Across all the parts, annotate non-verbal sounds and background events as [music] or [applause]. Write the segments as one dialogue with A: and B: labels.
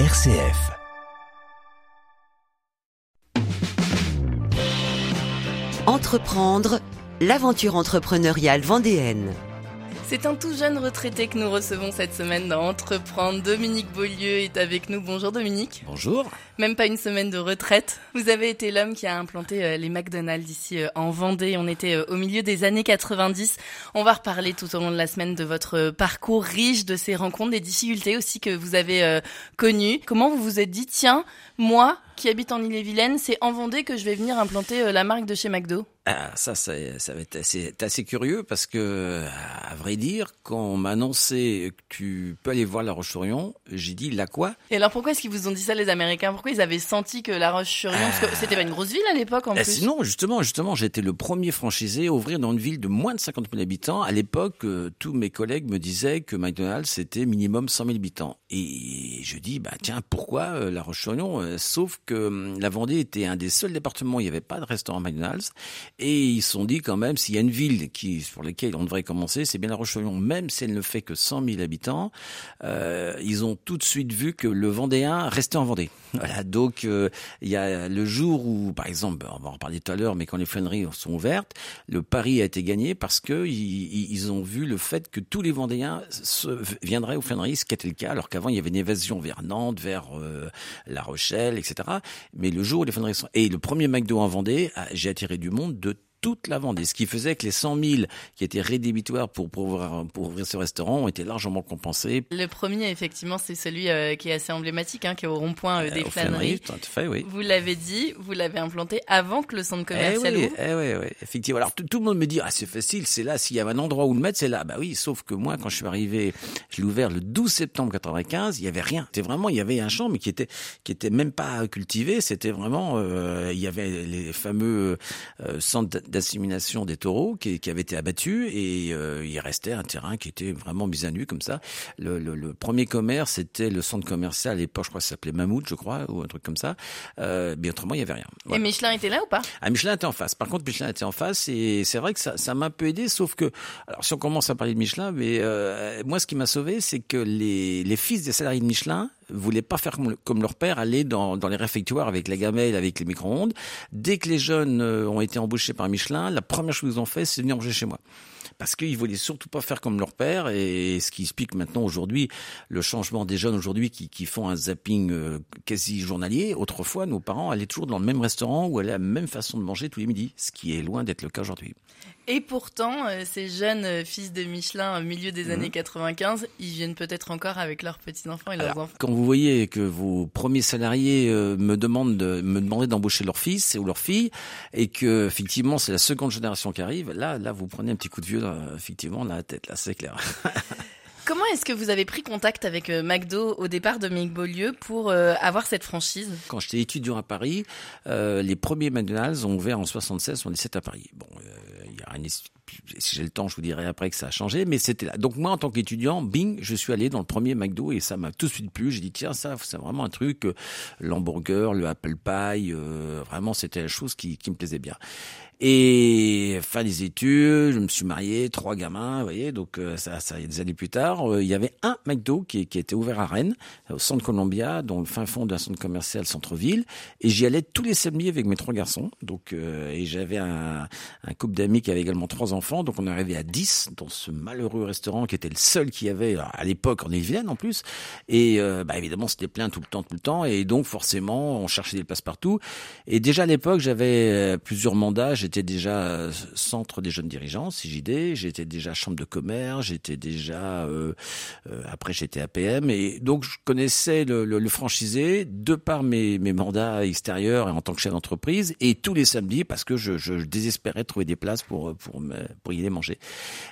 A: RCF.
B: Entreprendre, l'aventure entrepreneuriale vendéenne.
C: C'est un tout jeune retraité que nous recevons cette semaine dans Entreprendre. Dominique Beaulieu est avec nous. Bonjour Dominique.
D: Bonjour.
C: Même pas une semaine de retraite. Vous avez été l'homme qui a implanté euh, les McDonald's ici euh, en Vendée. On était euh, au milieu des années 90. On va reparler tout au long de la semaine de votre parcours riche, de ces rencontres, des difficultés aussi que vous avez connues. Comment vous vous êtes dit, tiens, moi qui habite en Ille-et-Vilaine, c'est en Vendée que je vais venir implanter la marque de chez McDo?
D: Ah, ça, ça, ça va être assez, assez curieux parce que, à vrai dire, quand on m'a annoncé que tu peux aller voir La Roche-sur-Yon, j'ai dit la quoi?
C: Et alors pourquoi est-ce qu'ils vous ont dit ça les Américains? Pourquoi ils avaient senti que La Roche-sur-Yon, parce que c'était pas une grosse ville à l'époque en
D: eh,
C: plus
D: Non, justement, justement, j'étais le premier franchisé à ouvrir dans une ville de moins de 50 000 habitants. À l'époque, euh, tous mes collègues me disaient que McDonald's c'était minimum 100 000 habitants. Et je dis, bah tiens, pourquoi euh, La Roche-sur-Yon? Euh, Sauf que hum, la Vendée était un des seuls départements où il n'y avait pas de restaurant McDonald's. Et ils se sont dit quand même, s'il y a une ville qui, pour laquelle on devrait commencer, c'est bien la Roche-sur-Yon, même si elle ne fait que 100 000 habitants. Euh, ils ont tout de suite vu que le Vendéen restait en Vendée. [laughs] Voilà, donc euh, il y a le jour où, par exemple, on va en reparler tout à l'heure, mais quand les flâneries sont ouvertes, le pari a été gagné parce que ils, ils ont vu le fait que tous les Vendéens se, viendraient aux flâneries, ce qui était le cas, alors qu'avant il y avait une évasion vers Nantes, vers euh, La Rochelle, etc. Mais le jour où les flâneries sont... Et le premier McDo en Vendée, j'ai attiré du monde de toute la Vendée. Ce qui faisait que les 100 000 qui étaient rédhibitoires pour, pour, ouvrir, pour ouvrir ce restaurant ont été largement compensés.
C: Le premier, effectivement, c'est celui euh, qui est assez emblématique, hein, qui est au rond-point euh, des
D: euh,
C: flâneries.
D: Tout à fait, oui.
C: Vous l'avez dit, vous l'avez implanté avant que le centre commercial
D: eh oui,
C: ouvre.
D: Eh oui, oui, effectivement. Alors tout, le monde me dit, ah c'est facile, c'est là, s'il y avait un endroit où le mettre, c'est là. Bah oui, sauf que moi, quand je suis arrivé, je l'ai ouvert le 12 septembre 95, il y avait rien. C'était vraiment, il y avait un champ, mais qui était, qui était même pas cultivé. C'était vraiment, euh, il y avait les fameux euh, centres d'assimilation des taureaux qui, qui avaient été abattus et euh, il restait un terrain qui était vraiment mis à nu comme ça. Le, le, le premier commerce, c'était le centre commercial à l'époque, je crois que ça s'appelait Mammouth, je crois, ou un truc comme ça. Euh, mais autrement, il y avait rien.
C: Voilà. Et Michelin était là ou pas?
D: Ah, Michelin était en face. Par contre, Michelin était en face et c'est vrai que ça, ça m'a un peu aidé, sauf que, alors si on commence à parler de Michelin, mais euh, moi, ce qui m'a sauvé, c'est que les, les fils des salariés de Michelin voulaient pas faire comme, leur père, aller dans, dans les réfectoires avec la gamelle, avec les micro-ondes. Dès que les jeunes euh, ont été embauchés par Michelin, la première chose qu'ils ont fait, c'est venir manger chez moi parce qu'ils voulaient surtout pas faire comme leur père et ce qui explique maintenant aujourd'hui le changement des jeunes aujourd'hui qui, qui font un zapping euh, quasi journalier. Autrefois, nos parents allaient toujours dans le même restaurant ou allaient à la même façon de manger tous les midis, ce qui est loin d'être le cas aujourd'hui.
C: Et pourtant, euh, ces jeunes euh, fils de Michelin au milieu des mmh. années 95, ils viennent peut-être encore avec leurs petits-enfants et leurs
D: Alors,
C: enfants.
D: Quand vous voyez que vos premiers salariés euh, me demandent de, me demander d'embaucher leur fils ou leur fille, et que effectivement c'est la seconde génération qui arrive, là, là vous prenez un petit coup de vieux, effectivement, dans la tête, là c'est clair. [laughs]
C: Comment est-ce que vous avez pris contact avec McDo au départ de Dominique Beaulieu pour euh, avoir cette franchise?
D: Quand j'étais étudiant à Paris, euh, les premiers McDonald's ont ouvert en 76, 77 à Paris. Bon, euh, une si j'ai le temps, je vous dirai après que ça a changé, mais c'était là. Donc moi, en tant qu'étudiant, bing, je suis allé dans le premier McDo et ça m'a tout de suite plu. J'ai dit tiens, ça, c'est vraiment un truc, euh, l'hamburger, le apple pie, euh, vraiment, c'était la chose qui, qui me plaisait bien. Et fin des études, je me suis marié, trois gamins, vous voyez, donc euh, ça, ça, des années plus tard, euh, il y avait un McDo qui, qui était ouvert à Rennes, au centre Columbia, dans le fin fond d'un centre commercial centre-ville, et j'y allais tous les samedis avec mes trois garçons. Donc, euh, et j'avais un, un couple d'amis qui avait également trois donc on est arrivé à 10 dans ce malheureux restaurant qui était le seul qui avait à l'époque en Ille-et-Vilaine en plus. Et bah, évidemment, c'était plein tout le temps, tout le temps, et donc forcément, on cherchait des places partout. Et déjà à l'époque, j'avais plusieurs mandats. J'étais déjà euh, centre des jeunes dirigeants, CJD, j'étais déjà chambre de commerce, j'étais déjà euh, euh, après j'étais APM et donc je connaissais le, franchisé de par mes, mes mandats extérieurs et en tant que chef d'entreprise. Et tous les samedis parce que je, désespérais trouver des places pour pour me, pour y aller manger.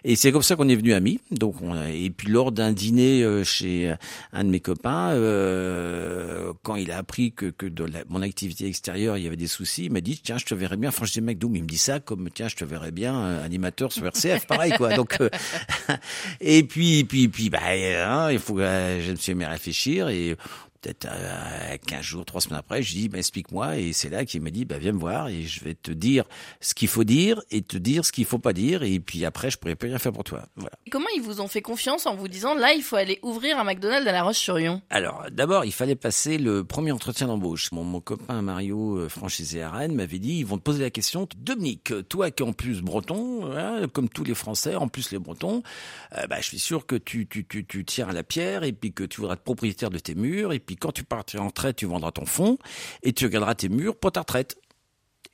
D: Et c'est comme ça qu'on est venu amis. Donc on, et puis lors d'un dîner chez un de mes copains, euh, quand il a appris que que de la, mon activité extérieure il y avait des soucis, il m'a dit tiens je te verrais bien franchir McDo il me dit ça comme tiens je te verrais bien euh, animateur sur RCF pareil quoi donc euh, [laughs] et puis puis puis bah hein, il faut euh, je me suis mis à réfléchir et peut-être euh, 15 jours, 3 semaines après, je dis, bah, explique-moi. Et c'est là qu'il me dit, bah, viens me voir et je vais te dire ce qu'il faut dire et te dire ce qu'il faut pas dire. Et puis après, je pourrais plus rien faire pour toi. Voilà.
C: Comment ils vous ont fait confiance en vous disant, là, il faut aller ouvrir un McDonald's à La Roche-sur-Yon?
D: Alors, d'abord, il fallait passer le premier entretien d'embauche. Mon, mon copain Mario, euh, franchisé à Rennes, m'avait dit, ils vont te poser la question, Dominique, toi qui es en plus breton, hein, comme tous les Français, en plus les bretons, euh, bah, je suis sûr que tu, tu, tu, tu tiens à la pierre et puis que tu voudras être propriétaire de tes murs et puis quand tu partiras en retraite, tu vendras ton fonds et tu regarderas tes murs pour ta retraite.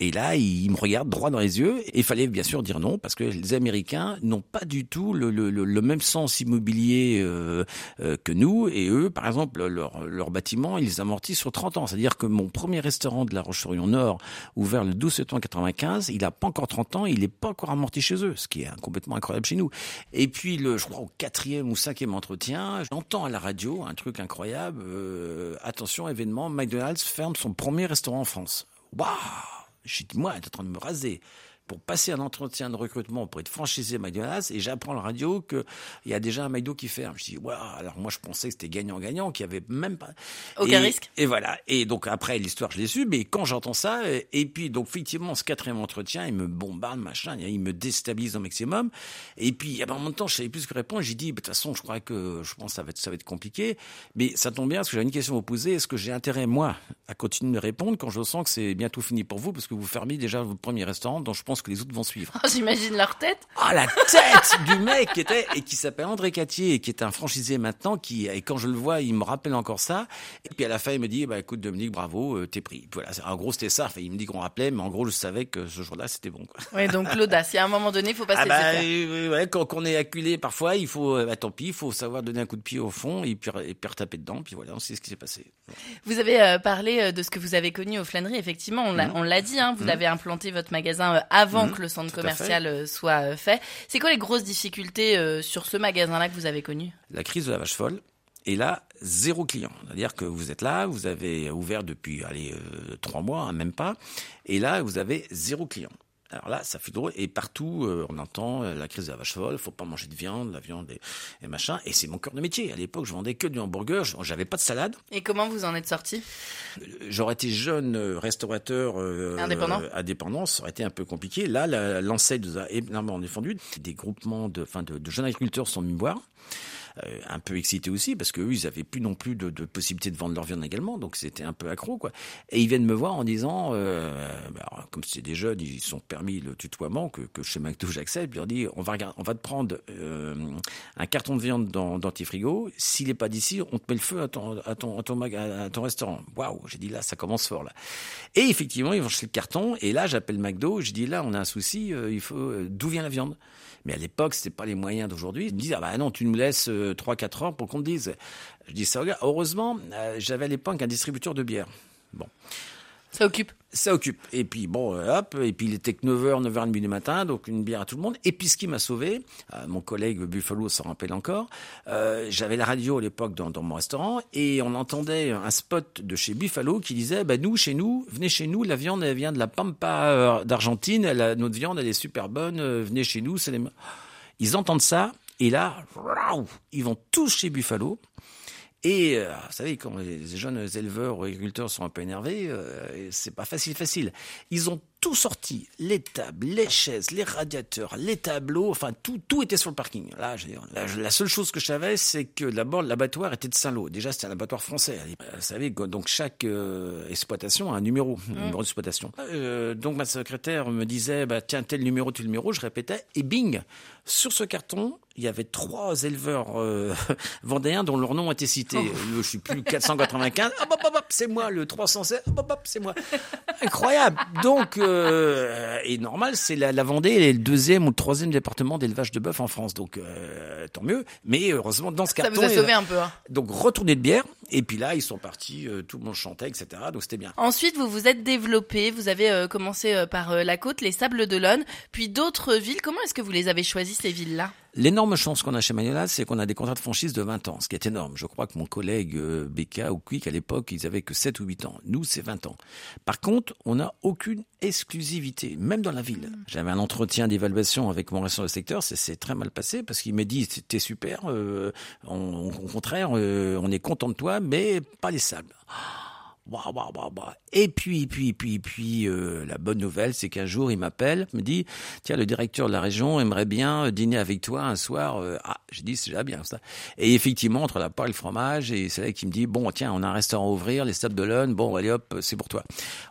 D: Et là, il me regarde droit dans les yeux. Et il fallait bien sûr dire non, parce que les Américains n'ont pas du tout le, le, le, même sens immobilier euh, euh, que nous. Et eux, par exemple, leur, leur bâtiment, ils les amortissent sur 30 ans. C'est-à-dire que mon premier restaurant de la Roche-sur-Yon Nord, ouvert le 12 septembre 95, il a pas encore 30 ans, il n'est pas encore amorti chez eux, ce qui est complètement incroyable chez nous. Et puis, le, je crois au quatrième ou cinquième entretien, j'entends à la radio un truc incroyable. Euh, attention, événement, McDonald's ferme son premier restaurant en France. Waouh je dis, moi, t'es en train de me raser pour passer un entretien de recrutement pour être franchisé McDonald's et j'apprends la radio qu'il y a déjà un McDo qui ferme. Je dis, waouh, alors moi je pensais que c'était gagnant-gagnant, qu'il y avait même pas.
C: Aucun
D: et,
C: risque.
D: Et voilà. Et donc après l'histoire, je l'ai su, mais quand j'entends ça, et puis donc effectivement, ce quatrième entretien, il me bombarde, machin, il me déstabilise au maximum. Et puis, en même temps, je savais plus ce que répondre. J'ai dit, de toute façon, je crois que je pense que ça va être, ça va être compliqué. Mais ça tombe bien parce que j'ai une question à vous poser. Est-ce que j'ai intérêt, moi, à continuer de répondre quand je sens que c'est bientôt fini pour vous? Parce que vous fermez déjà votre premier restaurant dont je pense que les autres vont suivre.
C: Oh, [laughs] J'imagine leur tête.
D: Ah, la tête du mec qui était, et qui s'appelle André Catier, et qui est un franchisé maintenant, qui, et quand je le vois, il me rappelle encore ça. Et puis à la fin, il me dit, bah, écoute, Dominique, bravo, euh, t'es pris. Voilà. En gros, c'était ça. Enfin, il me dit qu'on rappelait, mais en gros, je savais que ce jour-là, c'était bon, quoi.
C: Oui, donc l'audace. Il y a un moment donné, il faut pas se
D: Ah, bah, euh, ouais, quand, on est acculé, parfois, il faut, euh, bah, tant pis, il faut savoir donner un coup de pied au fond, et puis, et puis retaper dedans, puis voilà, c'est ce qui s'est passé.
C: Vous avez euh, parlé de ce que vous avez connu au Flâneries. Effectivement, on l'a on l'a dit, hein, vous
D: Mhm.
C: avez implanté votre magasin euh, avant
D: Mhm,
C: que le centre commercial euh, soit euh, fait. C'est quoi les grosses difficultés euh, sur ce magasin-là que vous avez connu?
D: La crise de la vache folle. Et là, zéro client. C'est-à-dire que vous êtes là, vous avez ouvert depuis, allez, euh, trois mois, hein, même pas. Et là, vous avez zéro client. Alors là, ça fait drôle. Et partout, euh, on entend euh, la crise de la vache folle, faut pas manger de viande, la viande et, et machin. Et c'est mon cœur de métier. À l'époque, je vendais que du hamburger, je- j'avais pas de salade.
C: Et comment vous en êtes sorti?
D: J'aurais été jeune euh, restaurateur euh,
C: Indépendant.
D: euh, indépendant, ça aurait été un peu compliqué. Là, l'enseigne nous a énormément défendu. Des groupements de, enfin, de, de jeunes agriculteurs sont venus me voir. Euh, un peu excités aussi parce que eux, ils avaient plus non plus de, possibilité de vendre leur viande également, donc c'était un peu accro quoi. Et ils viennent me voir en disant, euh, bah, comme c'est des jeunes, ils sont permis le tutoiement que, chez McDo j'accepte. Je leur dis, on va regarder, on va te prendre euh, un carton de viande dans, dans tes frigos. S'il est pas d'ici, on te met le feu à ton à ton à ton, restaurant. Waouh, j'ai dit là, ça commence fort là. Et effectivement, ils vont chercher le carton. Et là, j'appelle McDo. Je dis là, on a un souci. il faut d'où vient la viande? Mais à l'époque, c'était pas les moyens d'aujourd'hui. Ils me disent ah bah non, tu nous laisses euh, trois quatre heures pour qu'on te dise. Je dis ça. Heureusement, euh, j'avais à l'époque un distributeur de bière. Bon,
C: Ça occupe.
D: ça occupe. Et puis bon, euh, hop, et puis il était que 9h, 9h30 du matin, donc une bière à tout le monde. Et puis ce qui m'a sauvé, euh, mon collègue Buffalo s'en rappelle encore, euh, j'avais la radio à l'époque dans, mon restaurant et on entendait un spot de chez Buffalo qui disait, bah nous, chez nous, venez chez nous, la viande elle vient de la Pampa d'Argentine, notre viande elle est super bonne, venez chez nous, les... Ils entendent ça et là, ils vont tous chez Buffalo. Et euh, vous savez, quand les jeunes éleveurs ou agriculteurs sont un peu énervés, euh, c'est pas facile, facile. Ils ont tout sorti, les tables, les chaises, les radiateurs, les tableaux, enfin tout, tout était sur le parking. Là, la, la seule chose que je savais, c'est que d'abord l'abattoir était de Saint-Lô. Déjà, c'était un abattoir français. Euh, Vous savez, donc chaque euh, exploitation a un numéro, un numéro d'exploitation. Euh, donc ma secrétaire me disait, bah tiens tel numéro, tel numéro, je répétais, et bing, sur ce carton, il y avait trois éleveurs euh, [laughs] vendéens dont leur nom était cité. Le, je suis plus 495. Hop, hop, hop, c'est moi. Le 316. Hop, hop, hop, c'est moi. Incroyable. Donc, euh, et normal, c'est la, la Vendée est le deuxième ou le troisième département d'élevage de bœuf en France. Donc, euh, tant mieux. Mais heureusement, dans ce
C: Ça
D: carton,
C: vous a
D: il-
C: sauvé un peu. hein.
D: donc retourner de bière. Et puis là, ils sont partis. euh, tout le monde chantait, etc. Donc c'était bien.
C: Ensuite, vous vous êtes développé. Vous avez euh, commencé par la côte, les Sables d'Olonne, puis d'autres villes. Comment est-ce que vous les avez choisies ces villes-là?
D: L'énorme chance qu'on a chez Magnolia, c'est qu'on a des contrats de franchise de 20 ans, ce qui est énorme. Je crois que mon collègue euh, Becca ou Quick, à l'époque, ils avaient que 7 ou 8 ans. Nous, c'est 20 ans. Par contre, on n'a aucune exclusivité, même dans la ville. J'avais un entretien d'évaluation avec mon responsable de secteur, ça s'est très mal passé parce qu'il m'a dit, t'es super, euh, on- au contraire, euh, on est content de toi, mais pas les sables. Et puis, puis, puis, puis, euh, la bonne nouvelle, c'est qu'un jour, il m'appelle, me dit, tiens, le directeur de la région aimerait bien dîner avec toi un soir. Euh, ah, j'ai dit, c'est déjà bien ça. Et effectivement, entre la part et le fromage, et c'est là qu'il me dit, bon, tiens, on a un restaurant à ouvrir, les Sables d'Olonne, bon, allez hop, c'est pour toi.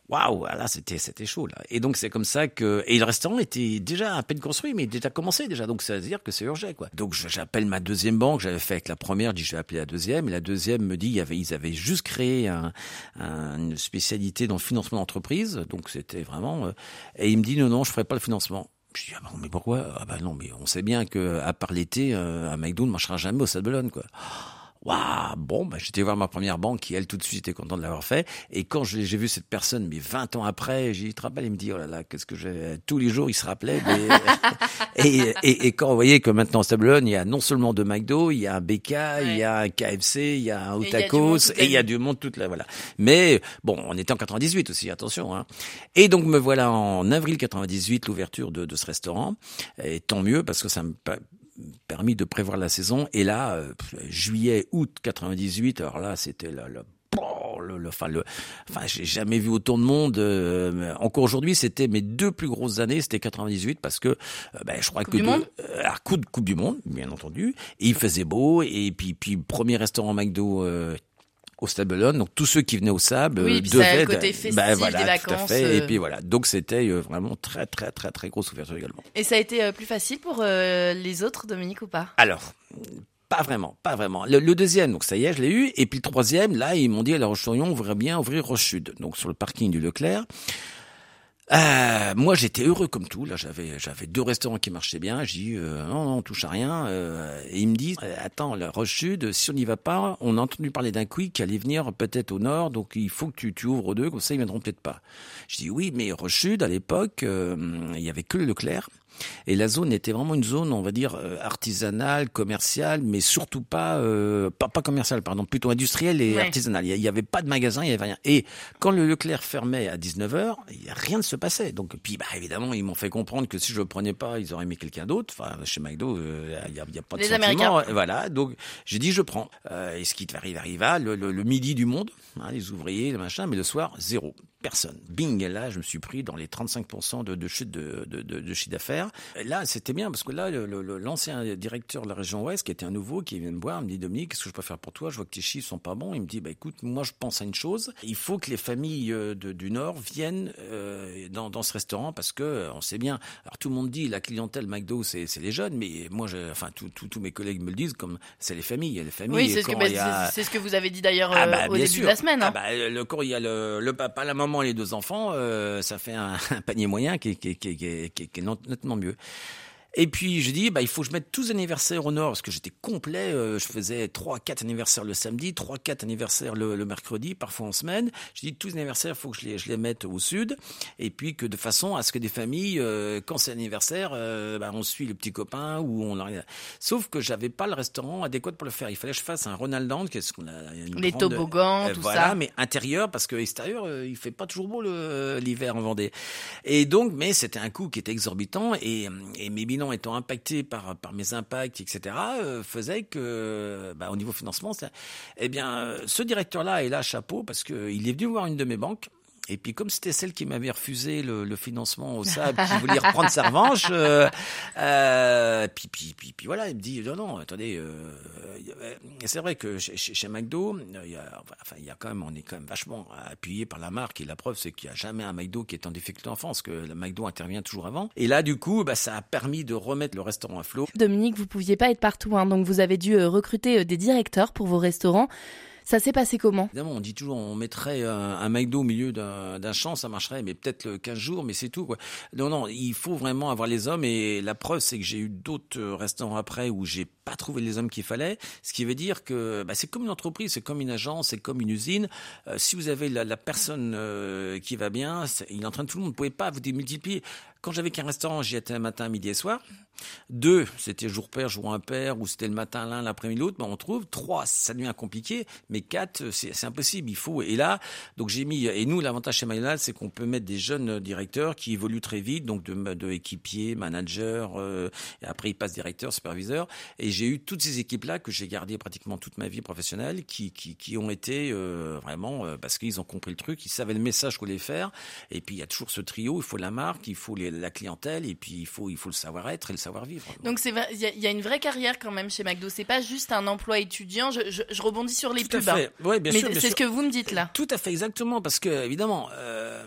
D: Waouh, là, c'était, c'était chaud là. Et donc c'est comme ça que, et le restaurant était déjà à peine construit, mais déjà commencé déjà. Donc ça veut dire que c'est urgent quoi. Donc j'appelle ma deuxième banque, j'avais fait avec la première, je dis je vais appeler la deuxième, et la deuxième me dit, il ils avaient juste créé un, une spécialité dans le financement d'entreprise, donc c'était vraiment. Euh, et il me dit non non, je ferai pas le financement. Je dis ah bon, mais pourquoi? Ah bah non, mais on sait bien que à part l'été, euh, un McDo ne marchera jamais au Bellone quoi. Waouh, bon, bah, j'étais voir ma première banque qui, elle, tout de suite, était contente de l'avoir fait. Et quand j'ai vu cette personne, mais 20 ans après, j'ai dit, te rappelles, il me dit, oh là là, qu'est-ce que j'ai, tous les jours, il se rappelait. [laughs] et, et, et, quand vous voyez que maintenant, au Stablon, il y a non seulement de McDo, il y a un BK, il y a un KFC, il y a un Otakos, et il y a du monde toute la, voilà. Mais, bon, on était en 98 aussi, attention, hein. Et donc, me voilà en avril 98, l'ouverture de, de ce restaurant. Et tant mieux, parce que ça me permis de prévoir la saison. Et là, euh, juillet, août 98, alors là, c'était le, le le, enfin, le, enfin, j'ai jamais vu autant de monde. Euh, encore aujourd'hui, c'était mes deux plus grosses années, c'était 98 parce que, euh, ben, je crois
C: coupe que du monde
D: coup de coupe du monde, bien entendu. Et il faisait beau et puis puis premier restaurant McDo au Stade Donc tous ceux qui venaient au Sable
C: oui,
D: devaient.
C: Le côté festif ben,
D: voilà,
C: des vacances.
D: Tout à fait. Et puis voilà. Donc c'était euh, vraiment très très très très grosse ouverture également.
C: Et ça a été euh, plus facile pour euh, les autres, Dominique ou pas?
D: Alors. Pas vraiment, pas vraiment. Le, deuxième, donc ça y est, je l'ai eu. Et puis le troisième, là, ils m'ont dit à La Roche-sur-Yon, on voudrait bien ouvrir Roche-Sud, donc sur le parking du Leclerc. Euh, moi, j'étais heureux comme tout. Là, j'avais j'avais deux restaurants qui marchaient bien. J'ai dit euh, non, non, on touche à rien. Euh, et ils me disent euh, attends, la Roche Sud, si on n'y va pas, on a entendu parler d'un quick qui allait venir peut-être au nord, donc il faut que tu, tu ouvres deux, comme ça ils viendront peut-être pas. Je dis oui, mais Roche Sud à l'époque, il y avait que le Leclerc. Et la zone était vraiment une zone, on va dire, euh, artisanale, commerciale, mais surtout pas, euh, pas, pas commerciale, pardon, plutôt industrielle et artisanale. Il n'y avait pas de magasin, il n'y avait rien. Et quand le Leclerc fermait à 19h, rien ne se passait. Donc, puis, bah, évidemment, ils m'ont fait comprendre que si je le prenais pas, ils auraient mis quelqu'un d'autre. Enfin, chez McDo, euh, il n'y a, y a, pas de Les Américains. Voilà. Donc, j'ai dit, je prends. et ce qui arrive, arriva. Le, le, le midi du monde, hein, les ouvriers, le machin, mais le soir, zéro personne. Bing, et là, je me suis pris dans les 35% de, de chute de, de, de, chiffre d'affaires. Là, c'était bien parce que là, l'ancien directeur de la région Ouest, qui était un nouveau, qui vient me voir, me dit Dominique, qu'est-ce que je peux faire pour toi? Je vois que tes chiffres sont pas bons. Il me dit bah écoute, moi, je pense à une chose. Il faut que les familles euh, du Nord viennent euh, dans, dans ce restaurant parce que euh, on sait bien. Alors tout le monde dit la clientèle McDo, c'est les jeunes, mais moi, je, enfin, tous mes collègues me le disent comme c'est les familles. Les familles.
C: Oui, c'est ce, bah, ce, que vous avez dit d'ailleurs ah, bah, au début de la semaine. Hein.
D: Ah, bah, le, quand il y a le, le papa, la maman les deux enfants, euh, ça fait un, [laughs] panier moyen qui, qui, qui, qui est nettement mieux. Et puis je dis, bah, il faut que je mette tous les anniversaires au nord, parce que j'étais complet. Euh, je faisais 3 4 anniversaires le samedi, 3 4 anniversaires le, le, mercredi, parfois en semaine. Je dis, tous les anniversaires, il faut que je les, je les mette au sud. Et puis que de façon à ce que des familles, euh, quand c'est anniversaire, euh, bah, on suit le petit copain ou on a... Sauf que j'avais pas le restaurant adéquat pour le faire. Il fallait que je fasse un Ronald qu'est-ce qu'on a
C: une Les toboggans, tout
D: voilà,
C: ça.
D: mais intérieur, parce que extérieur, il fait pas toujours beau l'hiver en Vendée. Et donc, mais c'était un coût qui était exorbitant et, et mes bilans étant impactés par, mes impacts, etc., euh, faisait que, bah, au niveau financement, eh bien, ce directeur-là est là, chapeau, parce qu'il est venu voir une de mes banques et puis comme c'était celle qui m'avait refusé le, le, financement au SAB, qui [laughs] voulait reprendre sa revanche, euh, euh, puis, puis, puis, puis, voilà, il me dit non non, attendez, euh, c'est vrai que chez, chez McDo, il y a, enfin il y a quand même, on est quand même vachement appuyé par la marque et la preuve c'est qu'il y a jamais un McDo qui est en difficulté en France, que le McDo intervient toujours avant. Et là du coup, bah, ça a permis de remettre le restaurant à flot.
C: Dominique, vous pouviez pas être partout, hein, donc vous avez dû euh, recruter euh, des directeurs pour vos restaurants. Ça s'est passé comment?
D: Évidemment, on dit toujours, on mettrait un, McDo au milieu d'un champ, ça marcherait, mais peut-être 15 jours, mais c'est tout. Quoi. Non, non, il faut vraiment avoir les hommes, et la preuve, c'est que j'ai eu d'autres restaurants après où j'ai pas trouvé les hommes qu'il fallait, ce qui veut dire que bah, c'est comme une entreprise, c'est comme une agence, c'est comme une usine. Euh, si vous avez la, la personne euh, qui va bien, il est en train de tout le monde, vous pouvez pas vous démultiplier. Quand j'avais qu'un restaurant, j'y étais matin, midi et soir. Deux, c'était jour père, jour impair, ou c'était le matin l'un, l'après-midi l'autre. Ben, on trouve. Trois, ça devient compliqué. Mais quatre, c'est impossible. Il faut. Et là, donc j'ai mis. Et nous, l'avantage chez McDonald's, c'est qu'on peut mettre des jeunes directeurs qui évoluent très vite, donc de, équipiers, managers. euh, et après, ils passent directeur, superviseur. Et j'ai eu toutes ces équipes-là que j'ai gardées pratiquement toute ma vie professionnelle, qui qui, qui ont été euh, vraiment euh, parce qu'ils ont compris le truc, ils savaient le message qu'on voulait faire. Et puis il y a toujours ce trio. Il faut la marque, il faut les- la clientèle, et puis il faut il faut le savoir-être et le savoir-vivre.
C: Donc il y, y a une vraie carrière quand même chez McDo. C'est pas juste un emploi étudiant. Je, je- je rebondis sur les
D: Tout à
C: pubs. hein.
D: Ouais, bien
C: Mais c'est ce que vous me dites là.
D: Tout à fait, exactement, parce que évidemment, euh,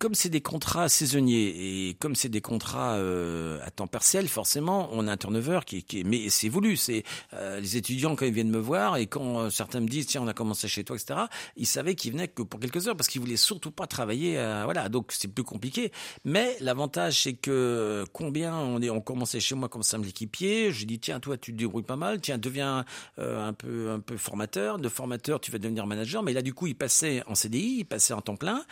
D: comme c'est des contrats saisonniers et comme c'est des contrats euh, à temps partiel, forcément, on a un turnover qui, qui mais c'est voulu. C'est euh, les étudiants quand ils viennent me voir et quand euh, certains me disent tiens on a commencé chez toi, etc. Ils savaient qu'ils venaient que pour quelques heures parce qu'ils voulaient surtout pas travailler. euh, voilà, donc c'est plus compliqué. Mais l'avantage c'est que euh, combien on est, on commençait chez moi comme simple équipier. Je dis tiens toi tu te débrouilles pas mal, tiens deviens un peu un peu formateur. De formateur tu vas devenir manager. Mais là du coup il passait en CDI, il passait en temps plein.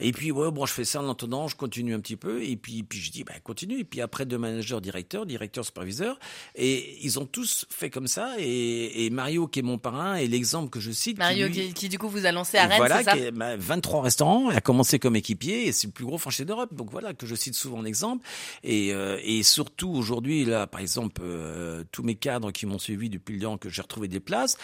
D: Et puis, ouais, bon, je fais ça en attendant, je continue un petit peu. Et puis, puis je dis, bah, continue. Et puis après, de manager, directeur, directeur, superviseur. Et ils ont tous fait comme ça. Et, et Mario, qui est mon parrain, est l'exemple que je cite. qui,
C: Mario
D: lui-
C: qui, qui, du coup vous a lancé à Rennes,
D: voilà,
C: ça
D: qui est, bah, 23 restaurants, il a commencé comme équipier et c'est le plus gros franchise d'Europe. Donc voilà, que je cite souvent en exemple. Et, euh, et surtout aujourd'hui, là, par exemple, euh, tous mes cadres qui m'ont suivi depuis le temps que j'ai retrouvé des places,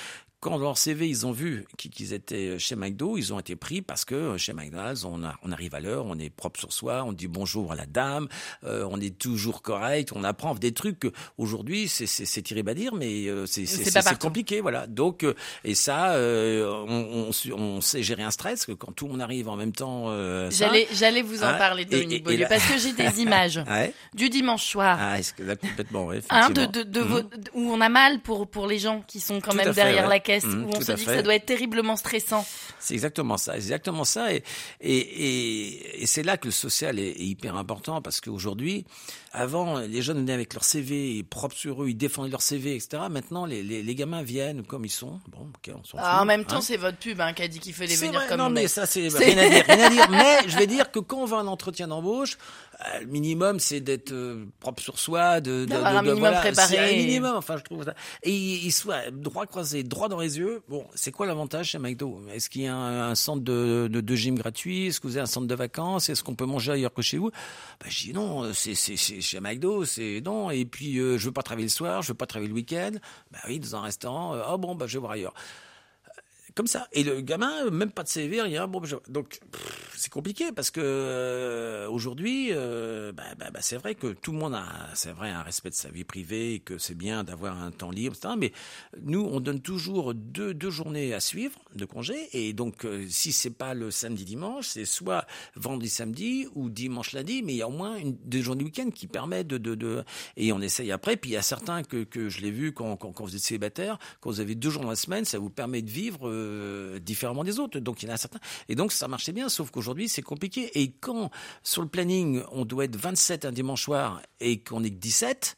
D: quand dans leur CV, ils ont vu qu'ils étaient chez McDo, ils ont été pris parce que chez McDonald's, on, a- on arrive à l'heure, on est propre sur soi, on dit bonjour à la dame, euh, on est toujours correct, on apprend des trucs aujourd'hui, c'est- à dire, mais euh, c'est compliqué, voilà. Donc, euh, et ça, euh, on, on, su- on sait gérer un stress que quand tout le monde arrive en même temps. euh,
C: J'allais, vous en
D: Hein,
C: parler, Dominique Beaulieu, parce que j'ai des [laughs] images
D: Ouais.
C: du dimanche soir.
D: Ah, est-ce que là, complètement, ouais,
C: Hein, de, de,
D: Mhm.
C: vos- où on a mal pour, pour les gens qui sont quand
D: Tout
C: même derrière
D: ouais.
C: la caisse,
D: Mhm,
C: où on se dit que ça doit être terriblement stressant.
D: C'est exactement ça, c'est exactement ça. Et, et, et, et c'est là que le social est, est hyper important parce qu'aujourd'hui, avant, les jeunes venaient avec leur CV, propres sur eux, ils défendaient leur CV, etc. Maintenant, les, les, les gamins viennent comme ils sont. Bon, ok, on s'en
C: Ah,
D: fout,
C: en même temps,
D: hein.
C: c'est votre pub hein, qui a dit qu'il fallait venir
D: vrai,
C: comme
D: non,
C: on
D: mais
C: est.
D: ça, c'est rien à dire, rien à dire. [laughs] Mais je vais dire que quand on va à un entretien d'embauche, euh, le minimum, c'est d'être euh, propre sur soi, de, de,
C: D'avoir
D: de-
C: un
D: de-
C: minimum
D: voilà,
C: préparé.
D: Un minimum, enfin, je trouve ça. Et il, il soit droit croisé, droit dans les yeux. Bon, c'est quoi l'avantage chez McDo? Est-ce qu'il y a un, un centre de, de, de gym gratuit? Est-ce que vous avez un centre de vacances? Est-ce qu'on peut manger ailleurs que chez vous? Bah, Je dis non, c'est c'est- c'est chez McDo, c'est non. Et puis, euh, je veux pas travailler le soir, je veux pas travailler le week-end. Bah oui, dans un restaurant, euh, oh bon, bah, je vais voir ailleurs comme ça. Et le gamin, même pas de CV, rien. Bon, je- donc c'est compliqué parce que euh, aujourd'hui, euh, bah, bah, bah, c'est vrai que tout le monde a, c'est vrai, un respect de sa vie privée que c'est bien d'avoir un temps libre, etc. Mais nous, on donne toujours deux, deux journées à suivre de congé. Et donc, euh, si c'est pas le samedi dimanche, c'est soit vendredi samedi ou dimanche lundi, mais il y a au moins une, deux journées week-end qui permettent de, de, de, et on essaye après. Puis il y a certains que, que je l'ai vu quand, quand, quand vous êtes célibataire, quand vous avez deux jours dans la semaine, ça vous permet de vivre euh, différemment des autres. Donc il y en a certains. Et donc ça marchait bien, sauf qu'aujourd'hui c'est compliqué. Et quand sur le planning on doit être 27 un dimanche soir et qu'on est que 17,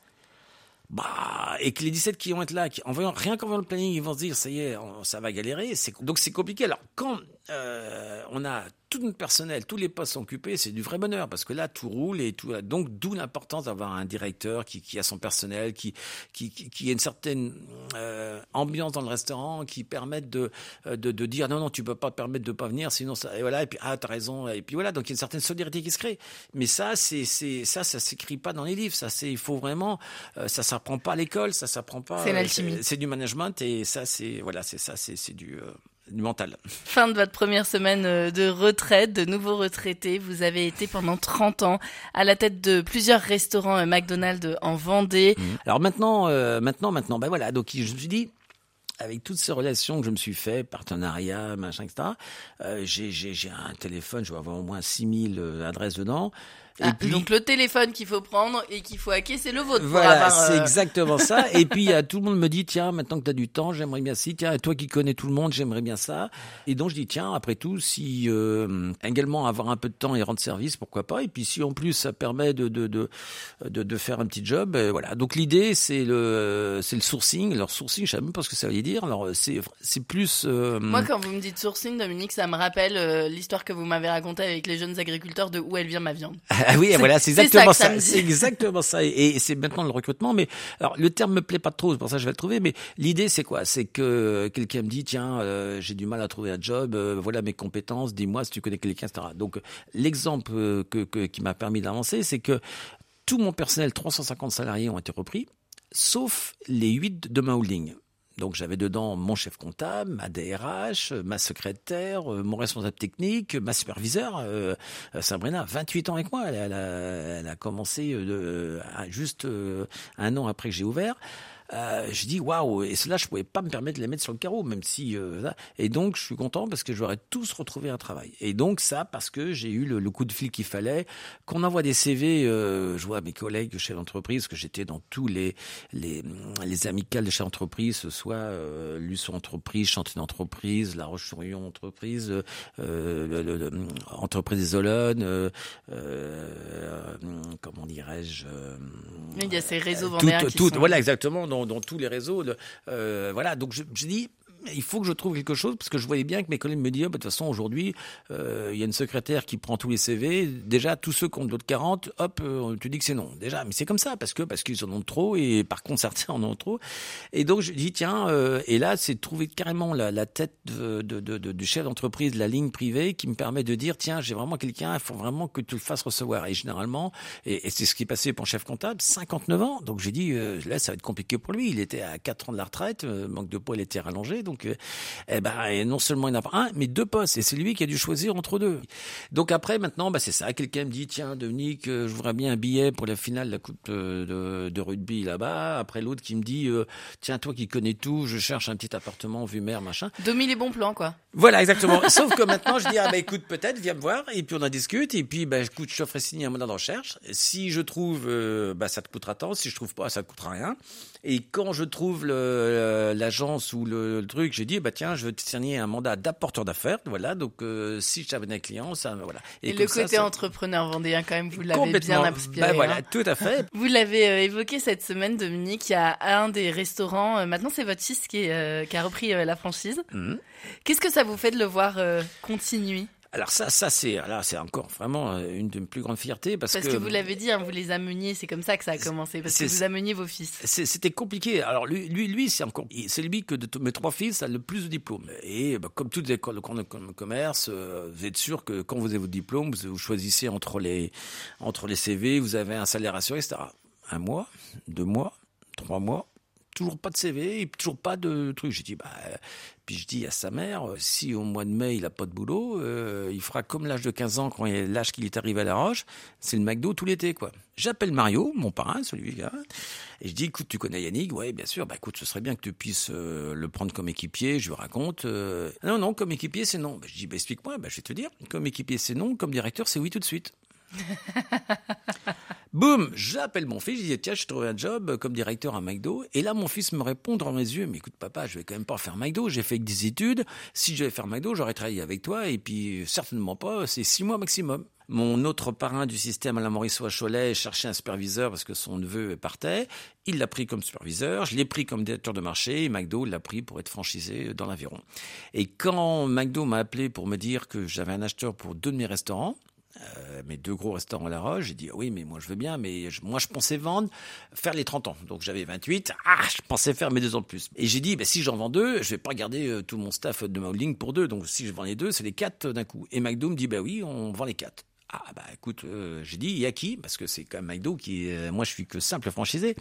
D: bah, et que les 17 qui vont être là, qui, en voyant, rien qu'en voyant le planning, ils vont se dire, ça y est, ça va galérer. Donc c'est compliqué. Alors, quand euh, on a tout notre personnel, tous les postes sont occupés, c'est du vrai bonheur, parce que là, tout roule et tout. Donc, d'où l'importance d'avoir un directeur qui, qui a son personnel, qui, qui, qui, qui a une certaine euh, ambiance dans le restaurant, qui permette de, euh, de, de dire, non, non, tu peux pas te permettre de pas venir, sinon ça, et voilà, et puis, ah, t'as raison, et puis voilà. Donc, il y a une certaine solidarité qui se crée. Mais ça, c'est, c'est, ça, ça s'écrit pas dans les livres. Ça, c'est, il faut vraiment, euh, ça s'apprend pas à l'école, ça s'apprend pas.
C: C'est l'alchimie.
D: C'est, du management et ça, c'est, voilà, c'est ça, c'est, c'est du, du mental.
C: Fin de votre première semaine euh, de retraite, de nouveau retraité. Vous avez été pendant 30 ans à la tête de plusieurs restaurants euh, McDonald's en Vendée.
D: Alors maintenant, euh, maintenant, maintenant, ben voilà. Donc je me suis dit, avec toutes ces relations que je me suis fait, partenariat, machin, etc. euh, j'ai, un téléphone, je vais avoir au moins 6000 euh, adresses dedans.
C: Ah, Donc le téléphone qu'il faut prendre et qu'il faut hacker, c'est le vôtre.
D: Voilà, c'est
C: euh,
D: exactement ça. Et [laughs] puis, euh, tout le monde me dit, tiens, maintenant que tu as du temps, j'aimerais bien ci. Tiens, toi qui connais tout le monde, j'aimerais bien ça. Et donc, je dis, tiens, après tout, si euh, également avoir un peu de temps et rendre service, pourquoi pas. Et puis, si en plus, ça permet de, de, de, de, de faire un petit job, euh, voilà. Donc, l'idée, c'est le, c'est le sourcing. Alors, sourcing, je sais même pas ce que ça veut dire. Alors, c'est, c'est plus... euh,
C: Moi, quand vous me dites sourcing, Dominique, ça me rappelle l'histoire que vous m'avez racontée avec les jeunes agriculteurs de où elle vient ma viande. [laughs]
D: Ah oui, voilà, c'est exactement
C: ça.
D: C'est exactement ça. Et, c'est maintenant le recrutement. Mais alors, le terme me plaît pas trop, c'est pour ça que je vais le trouver. Mais l'idée, c'est quoi? C'est que quelqu'un me dit, tiens, euh, j'ai du mal à trouver un job. euh, voilà mes compétences. Dis-moi si tu connais quelqu'un, etc. Donc, l'exemple euh, que, que- qui m'a permis d'avancer, c'est que tout mon personnel, 350 salariés, ont été repris, sauf les 8 de ma holding. Donc j'avais dedans mon chef comptable, ma DRH, ma secrétaire, euh, mon responsable technique, ma superviseur, euh, Sabrina, 28 ans avec moi. Elle, a, commencé euh, juste euh, un an après que j'ai ouvert. Euh, je dis waouh et cela je pouvais pas me permettre de les mettre sur le carreau même si euh, et donc je suis content parce que j'aurais tous retrouvé un travail. Et donc ça parce que j'ai eu le, le coup de fil qu'il fallait qu'on envoie des CV euh, je vois mes collègues chefs d'entreprise que j'étais dans tous les les les amicales de chefs d'entreprise ce soit euh, Luçon entreprise Chantier d'entreprise La Roche-sur-Yon entreprise euh, le- le- entreprise des Olonnes euh, euh, comment dirais-je euh,
C: Il y a ces réseaux
D: tout,
C: qui
D: tout-
C: sont-
D: voilà exactement dans, tous les réseaux euh, voilà. Donc je dis il faut que je trouve quelque chose parce que je voyais bien que mes collègues me disaient Ah, bah, de toute façon aujourd'hui euh, il y a une secrétaire qui prend tous les CV déjà tous ceux qui ont de l'autre 40 hop euh, tu dis que c'est non. Déjà mais c'est comme ça parce que parce qu'ils en ont trop et par contre [laughs] certains en ont trop. Et donc je dis tiens euh, et là c'est trouver carrément la, la tête de, de, de- du chef d'entreprise de la ligne privée qui me permet de dire tiens j'ai vraiment quelqu'un il faut vraiment que tu le fasses recevoir. Et généralement et, c'est ce qui est passé pour chef comptable 59 ans. Donc j'ai dit euh, là ça va être compliqué pour lui. Il était à 4 ans de la retraite manque de poids il était rallongé donc euh, eh ben non seulement il n'a pas un mais deux postes et c'est lui qui a dû choisir entre deux donc après maintenant bah c'est ça quelqu'un me dit tiens Dominique euh, je voudrais bien un billet pour la finale de la coupe de, de, de rugby là-bas après l'autre qui me dit euh, tiens toi qui connais tout je cherche un petit appartement vue mer machin
C: Domi les bons plans, quoi.
D: voilà, exactement. [laughs] Sauf que maintenant, je dis, ah bah écoute, peut-être, viens me voir, et puis on en discute, et puis bah écoute, je ferai signer un mandat de recherche. Si je trouve, euh, bah ça te coûtera tant. Si je trouve pas, ça te coûtera rien. Et quand je trouve l'agence ou le, le truc, j'ai dit, bah tiens, je veux te signer un mandat d'apporteur d'affaires. Voilà, donc euh, si je t'avais un client, ça, voilà.
C: Et, le côté
D: ça-
C: entrepreneur vendéen, quand même, vous l'avez bien inspiré.
D: Bah voilà,
C: hein.
D: tout à fait. [laughs]
C: Vous l'avez euh, évoqué cette semaine, Dominique. Il y a un des restaurants. euh, maintenant, c'est votre fils qui, est, qui a repris la franchise.
D: Mhm.
C: Qu'est-ce que ça vous fait de le voir continuer?
D: Alors ça, ça c'est, là, c'est encore vraiment euh, une de mes plus grandes fiertés parce,
C: Parce que, vous l'avez dit, hein, vous les ameniez. C'est comme ça que ça a commencé. Parce que vous ameniez vos fils.
D: C'était compliqué. Alors lui, lui, lui c'est encore, c'est lui que de t- mes trois fils a le plus de diplômes. Et bah, comme toutes les écoles de com- com- commerce, euh, vous êtes sûr que quand vous avez votre diplôme, vous, vous choisissez entre les entre les CV, vous avez un salaire assuré, etc. Un mois, deux mois, trois mois, toujours pas de CV, toujours pas de truc. J'ai dit bah puis je dis à sa mère, euh, si au mois de mai il a pas de boulot, euh, il fera comme l'âge de 15 ans quand il l'âge qu'il est arrivé à La Roche, c'est le McDo tout l'été quoi. J'appelle Mario, mon parrain, celui-là, et je dis écoute, tu connais Yannick? Ouais, bien sûr. Bah écoute, ce serait bien que tu puisses euh, le prendre comme équipier. Je lui raconte. non, non, comme équipier c'est non. Bah, je dis bah explique-moi. Bah je vais te dire. Comme équipier c'est non, comme directeur c'est oui tout de suite. [laughs] Boum, j'appelle mon fils, je dis tiens, je trouvé un job comme directeur à McDo. Et là, mon fils me répond dans mes yeux, mais écoute papa, je vais quand même pas faire McDo, j'ai fait que des études. Si je vais faire McDo, j'aurais travaillé avec toi, et puis certainement pas, c'est six mois maximum. Mon autre parrain du système, Alain Morisseau à Cholet, cherchait un superviseur parce que son neveu partait. Il l'a pris comme superviseur, je l'ai pris comme directeur de marché, et McDo l'a pris pour être franchisé dans l'aviron. Et quand McDo m'a appelé pour me dire que j'avais un acheteur pour deux de mes restaurants, euh, mes deux gros restaurants à La Roche. J'ai dit, oui, mais moi, je veux bien, mais je- moi, je pensais vendre, faire les 30 ans. Donc, j'avais 28. Ah, je pensais faire mes deux ans de plus. Et j'ai dit, bah, si j'en vends deux, je vais pas garder euh, tout mon staff de ma holding pour deux. Donc, si je vends les deux, c'est les quatre d'un coup. Et McDo me dit, bah oui, on vend les quatre. Ah bah écoute, euh, j'ai dit, il y a qui? Parce que c'est quand même McDo qui euh, moi, je suis que simple franchisé.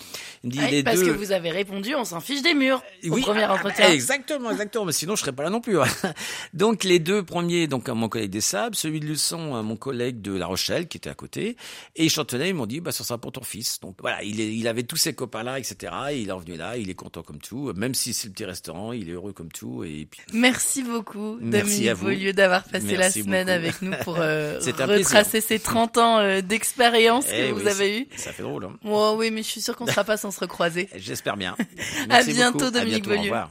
D: Il me dit,
C: Ouais,
D: les
C: parce
D: deux...
C: que vous avez répondu, on s'en fiche des murs au
D: Oui,
C: premier
D: ah,
C: entretien.
D: ah, Exactement, exactement. Mais sinon, je serais pas là non plus. hein. [laughs] donc, les deux premiers, donc à mon collègue des Sables, celui de Luçon, à mon collègue de La Rochelle, qui était à côté, et Chantenay, ils m'ont dit, bah, ça sera pour ton fils. Donc, voilà, il, est, il avait tous ses copains là, etc. Et il est revenu là, il est content comme tout. Même si c'est le petit restaurant, il est heureux comme tout. Et puis,
C: Merci beaucoup,
D: Merci
C: Dominique
D: à vous.
C: Beaulieu, d'avoir passé la semaine
D: beaucoup.
C: avec nous pour euh, [laughs]
D: C'est un plaisir.
C: Retracer ces 30 ans euh, d'expérience
D: eh
C: que vous
D: oui,
C: avez eu.
D: Ça fait drôle. Hein.
C: Oh, oui, mais je suis sûre qu'on ne sera pas sans se recroiser. [laughs]
D: J'espère bien. [laughs]
C: À
D: Merci
C: bientôt,
D: beaucoup. À
C: Dominique
D: bientôt, au
C: Beaulieu.
D: revoir.